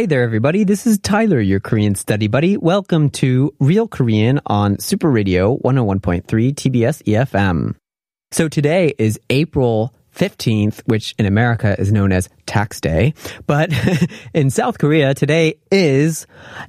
Hey there, everybody. This is Tyler, your Korean study buddy. Welcome to Real Korean on Super Radio 101.3 TBS EFM. So today is April 15th, which in America is known as Tax Day. But in South Korea, today is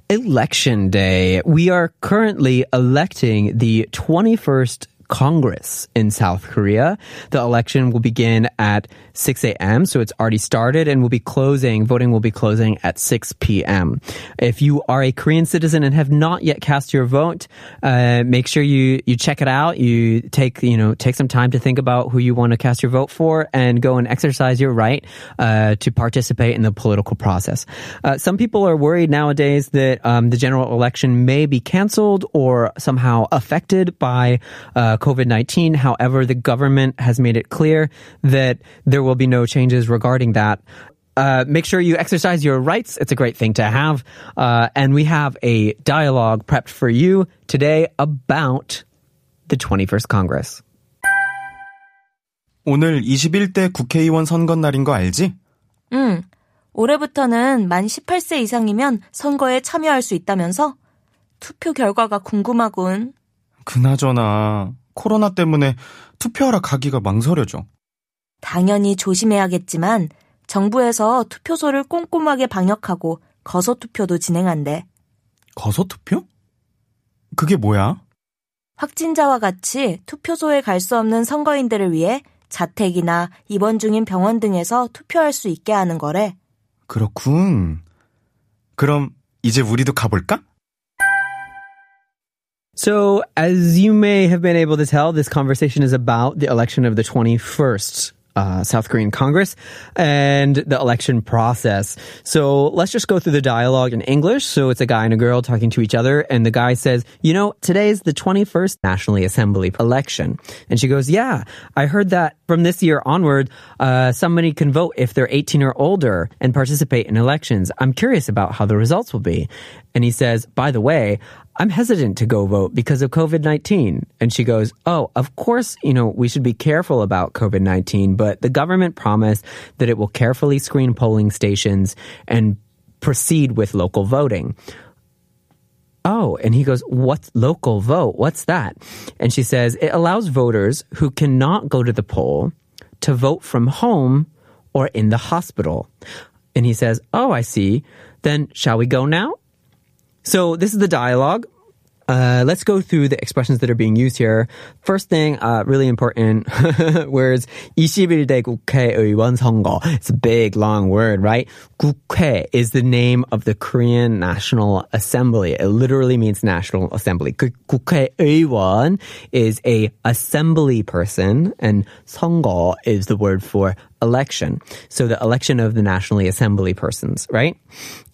Election Day. We are currently electing the 21st Congress in South Korea. The election will begin at 6 a.m., so it's already started and will be closing, voting will be closing at 6 p.m. If you are a Korean citizen and have not yet cast your vote, uh, make sure you, you check it out. You take, you know, take some time to think about who you want to cast your vote for and go and exercise your right, uh, to participate in the political process. Uh, some people are worried nowadays that, um, the general election may be canceled or somehow affected by, uh, COVID-19. However, the government has made it clear that there will be no changes regarding that. Uh, make sure you exercise your rights. It's a great thing to have. Uh, and we have a dialogue prepped for you today about the 21st Congress. 오늘 21대 국회의원 선거 날인 거 알지? 응. 올해부터는 만 18세 이상이면 선거에 참여할 수 있다면서? 투표 결과가 궁금하군. 그나저나 코로나 때문에 투표하러 가기가 망설여져. 당연히 조심해야겠지만 정부에서 투표소를 꼼꼼하게 방역하고 거소 투표도 진행한대. 거소 투표? 그게 뭐야? 확진자와 같이 투표소에 갈 수 없는 선거인들을 위해 자택이나 입원 중인 병원 등에서 투표할 수 있게 하는 거래. 그렇군. 그럼 이제 우리도 가볼까? So, as you may have been able to tell, this conversation is about the election of the 21st uh, South Korean Congress and the election process. So let's just go through the dialogue in English. So it's a guy and a girl talking to each other, and the guy says, "You know, today's the 21st National Assembly election," and she goes, "Yeah, I heard that from this year onward, uh, somebody can vote if they're 18 or older and participate in elections. I'm curious about how the results will be." And he says, "By the way." I'm hesitant to go vote because of COVID 19. And she goes, Oh, of course, you know, we should be careful about COVID 19, but the government promised that it will carefully screen polling stations and proceed with local voting. Oh, and he goes, What's local vote? What's that? And she says, It allows voters who cannot go to the poll to vote from home or in the hospital. And he says, Oh, I see. Then shall we go now? So this is the dialogue. Uh, let's go through the expressions that are being used here. First thing, uh, really important, words 21대 국회의원 선거. It's a big, long word, right? 국회 is the name of the Korean National Assembly. It literally means National Assembly. 그 국회의원 is a assembly person, and 선거 is the word for election. So the election of the Nationally Assembly persons, right?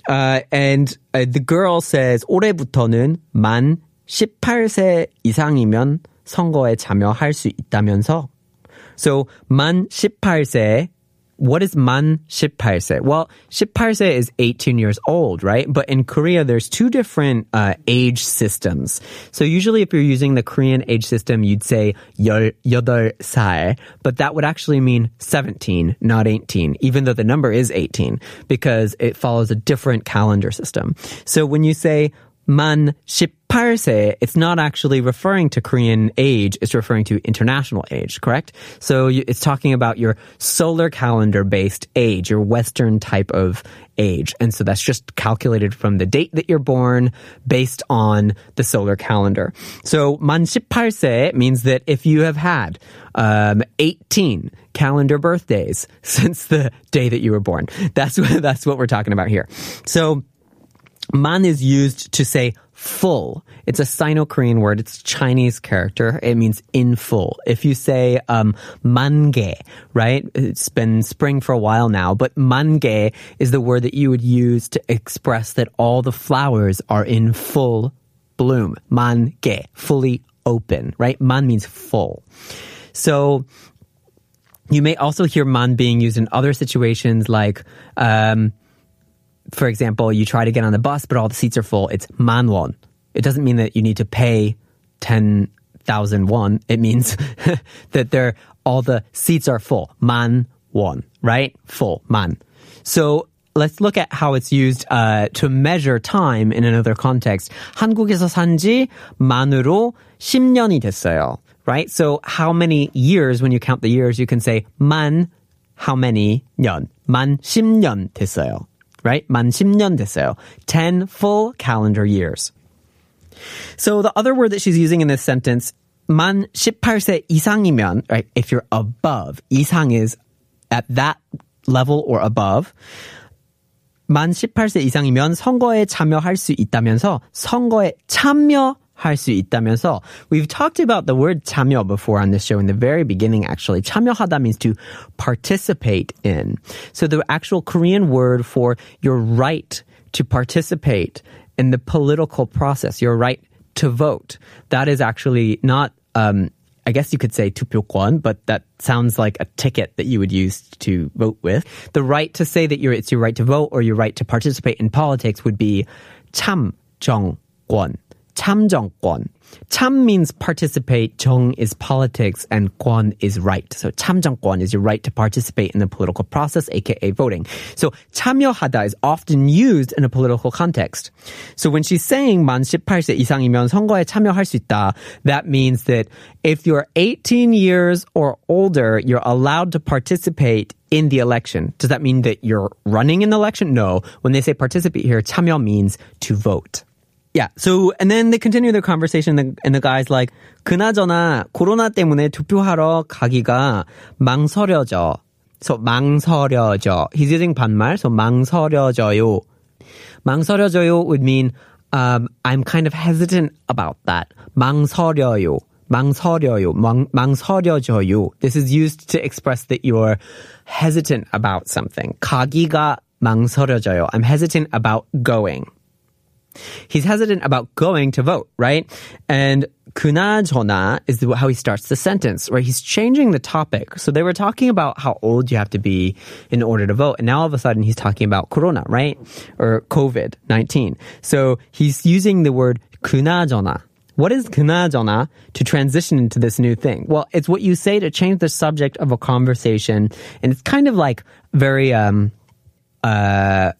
Uh, and uh, the girl says 올해부터는 만 18세 이상이면 선거에 참여할 수 있다면서. So 만 18세 what is man 18세? Well, 18세 is 18 years old, right? But in Korea, there's two different uh, age systems. So usually if you're using the Korean age system, you'd say 18살, but that would actually mean 17, not 18, even though the number is 18, because it follows a different calendar system. So when you say man 18세, it's not actually referring to Korean age, it's referring to international age, correct? So it's talking about your solar calendar based age, your Western type of age. And so that's just calculated from the date that you're born based on the solar calendar. So man 18세 means that if you have had um, 18 calendar birthdays since the day that you were born, that's what, that's what we're talking about here. So Man is used to say full. It's a Sino-Korean word. It's Chinese character. It means in full. If you say um, mange, right? It's been spring for a while now, but mange is the word that you would use to express that all the flowers are in full bloom. Mange, fully open, right? Man means full. So you may also hear man being used in other situations like, um, for example, you try to get on the bus, but all the seats are full. It's man won. It doesn't mean that you need to pay 10,000 won. It means that they're, all the seats are full. Man won, right? Full, man. So let's look at how it's used uh, to measure time in another context. 한국에서 산지 만으로 10년이 됐어요. Right? So how many years, when you count the years, you can say 만 how many 년? 만 10년 됐어요. Right? 만 10년 됐어요. 10 full calendar years. So the other word that she's using in this sentence, 만 18세 이상이면, right? If you're above, 이상 is at that level or above. 만 18세 이상이면 선거에 참여할 수 있다면서 선거에 참여 할 수 있다면서 we've talked about the word 참여 before on this show in the very beginning actually 참여하다 means to participate in so the actual korean word for your right to participate in the political process your right to vote that is actually not um, I guess you could say 투표권, but that sounds like a ticket that you would use to vote with. The right to say that it's your right to vote or your right to participate in politics would be 참정권. 참정권. 참 means participate, 정 is politics, and 권 is right. So 참정권 is your right to participate in the political process, aka voting. So 참여하다 is often used in a political context. So when she's saying 만 18세 이상이면 선거에 참여할 수 있다, that means that if you're 18 years or older, you're allowed to participate in the election. Does that mean that you're running in the election? No. When they say participate here, 참여 means to vote. Yeah. So, and then they continue their conversation and the, and the guy's like, 그나저나 코로나 때문에 투표하러 가기가 망설여져. So, 망설여져. He's using 반말. So, 망설여져요. 망설여져요 would mean, um, I'm kind of hesitant about that. 망설여요. 망설여요. 망, 망설여져요. This is used to express that you're hesitant about something. 가기가 망설여져요. I'm hesitant about going. He's hesitant about going to vote, right? And kunajona is how he starts the sentence, where he's changing the topic. So they were talking about how old you have to be in order to vote, and now all of a sudden he's talking about corona, right? Or COVID 19. So he's using the word kunajona. What is kunajona to transition into this new thing? Well, it's what you say to change the subject of a conversation, and it's kind of like very, um, uh,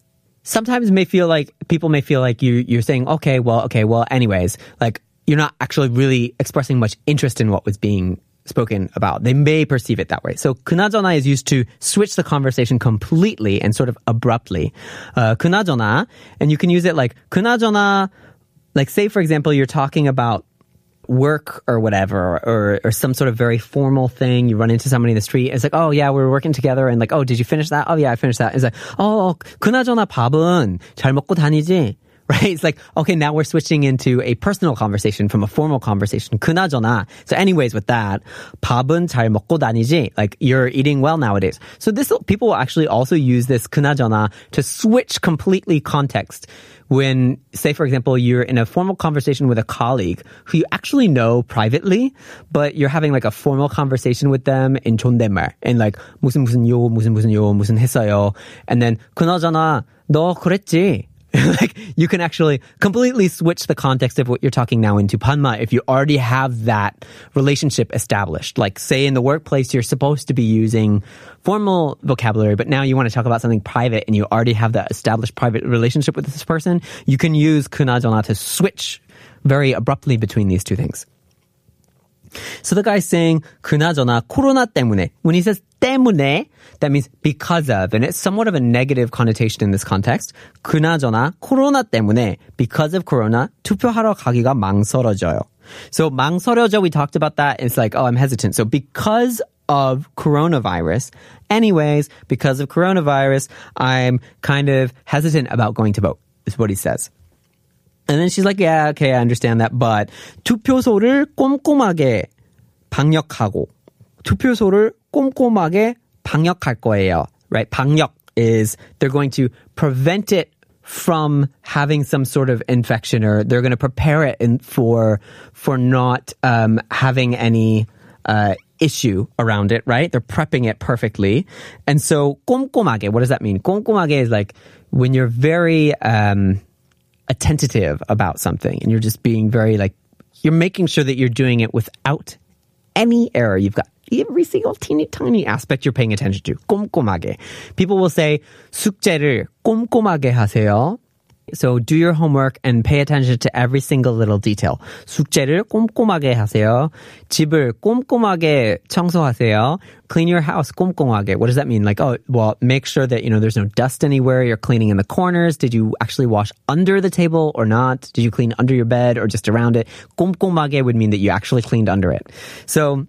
sometimes may feel like people may feel like you you're saying, okay, well, okay, well, anyways, like you're not actually really expressing much interest in what was being spoken about. They may perceive it that way. So kunajona is used to switch the conversation completely and sort of abruptly. Uh, kunajona, and you can use it like kunajona. Like say for example, you're talking about work or whatever or or some sort of very formal thing you run into somebody in the street it's like oh yeah we're working together and like oh did you finish that oh yeah I finished that it's like oh 그나저나 밥은 잘 먹고 다니지 right? It's like, okay, now we're switching into a personal conversation from a formal conversation. 그나저나. So anyways, with that, 밥은 잘 먹고 다니지? Like, you're eating well nowadays. So this, people will actually also use this 그나저나 to switch completely context. When, say, for example, you're in a formal conversation with a colleague who you actually know privately, but you're having like a formal conversation with them in 존댓말. And like, 무슨 무슨 요, 무슨 무슨 요, 무슨 했어요. And then, 그나저나, 너 그랬지? like you can actually completely switch the context of what you're talking now into panma if you already have that relationship established. Like say in the workplace you're supposed to be using formal vocabulary, but now you want to talk about something private and you already have that established private relationship with this person, you can use kunajona to switch very abruptly between these two things. So the guy's saying 그나저나 코로나 때문에. When he says 때문에, that means because of, and it's somewhat of a negative connotation in this context. 그나저나 코로나 때문에 because of corona 투표하러 가기가 망설여져요. So 망설여져, we talked about that. It's like, oh, I'm hesitant. So because of coronavirus. Anyways, because of coronavirus, I'm kind of hesitant about going to vote, is what he says. And then she's like, yeah, okay, I understand that. But 투표소를 꼼꼼하게 방역하고 투표소를 꼼꼼하게 방역할 거예요. Right? 방역 is they're going to prevent it from having some sort of infection or they're going to prepare it in, for for not um, having any uh, issue around it, right? They're prepping it perfectly. And so 꼼꼼하게, what does that mean? 꼼꼼하게 is like when you're very um, attentive about something and you're just being very like you're making sure that you're doing it without any error. You've got every single teeny tiny aspect you're paying attention to. 꼼꼼하게. People will say 숙제를 꼼꼼하게 하세요. So do your homework and pay attention to every single little detail. 숙제를 꼼꼼하게 하세요. 집을 꼼꼼하게 청소하세요. Clean your house 꼼꼼하게. What does that mean? Like, oh, well, make sure that, you know, there's no dust anywhere. You're cleaning in the corners. Did you actually wash under the table or not? Did you clean under your bed or just around it? 꼼꼼하게 would mean that you actually cleaned under it. So,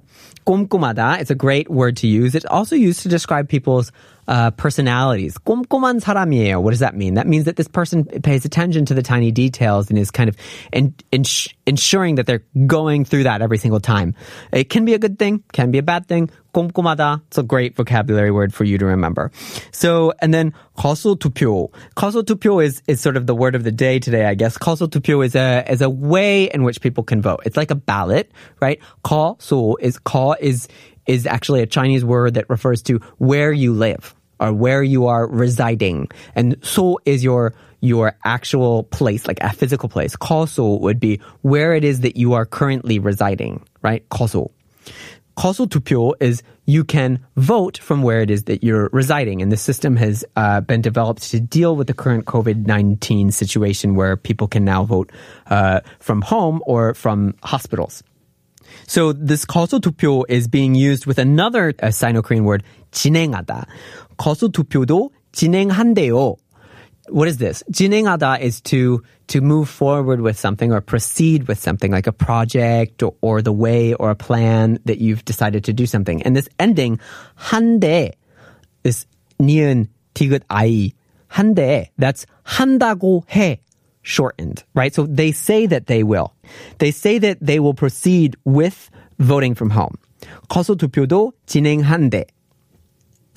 kumkumada. It's a great word to use. It's also used to describe people's uh, personalities. 꼼꼼한 사람이에요. What does that mean? That means that this person pays attention to the tiny details and is kind of in, ins- ensuring that they're going through that every single time. It can be a good thing, can be a bad thing. 꼼꼼하다. It's a great vocabulary word for you to remember. So, and then 거소투표. 거소투표 is, is sort of the word of the day today, I guess. 거소투표 is a, is a way in which people can vote. It's like a ballot, right? 거소 is, 거 is, is actually a Chinese word that refers to where you live or where you are residing. And so is your your actual place, like a physical place. Koso would be where it is that you are currently residing, right? Koso. Koso tupyo is you can vote from where it is that you're residing. And the system has uh, been developed to deal with the current COVID 19 situation where people can now vote uh, from home or from hospitals. So this Koso tupio is being used with another uh, Sino Korean word, 진행하다. 거소 투표도 진행한대요. What is this? 진행하다 is to to move forward with something or proceed with something like a project or, or the way or a plan that you've decided to do something. And this ending 한대 is 니은 디귿 아이 한대 that's 한다고 해 shortened, right? So they say that they will. They say that they will proceed with voting from home. 거소 투표도 진행한대.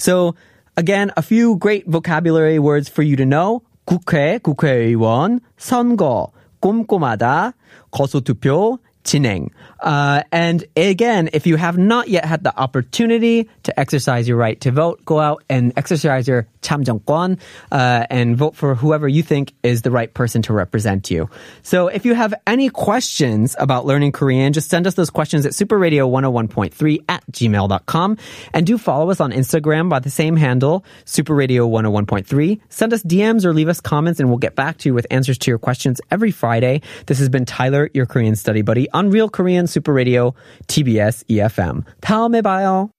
So again, a few great vocabulary words for you to know. 국회, 국회의원, 선거, 꼼꼼하다, 거소투표, 진행. Uh, and again, if you have not yet had the opportunity to exercise your right to vote, go out and exercise your 참정권 uh, and vote for whoever you think is the right person to represent you. So if you have any questions about learning Korean, just send us those questions at superradio101.3 at gmail.com. And do follow us on Instagram by the same handle, superradio101.3. Send us DMs or leave us comments and we'll get back to you with answers to your questions every Friday. This has been Tyler, your Korean study buddy on Real Korean Super Radio TBS EFM. 다음에 봐요.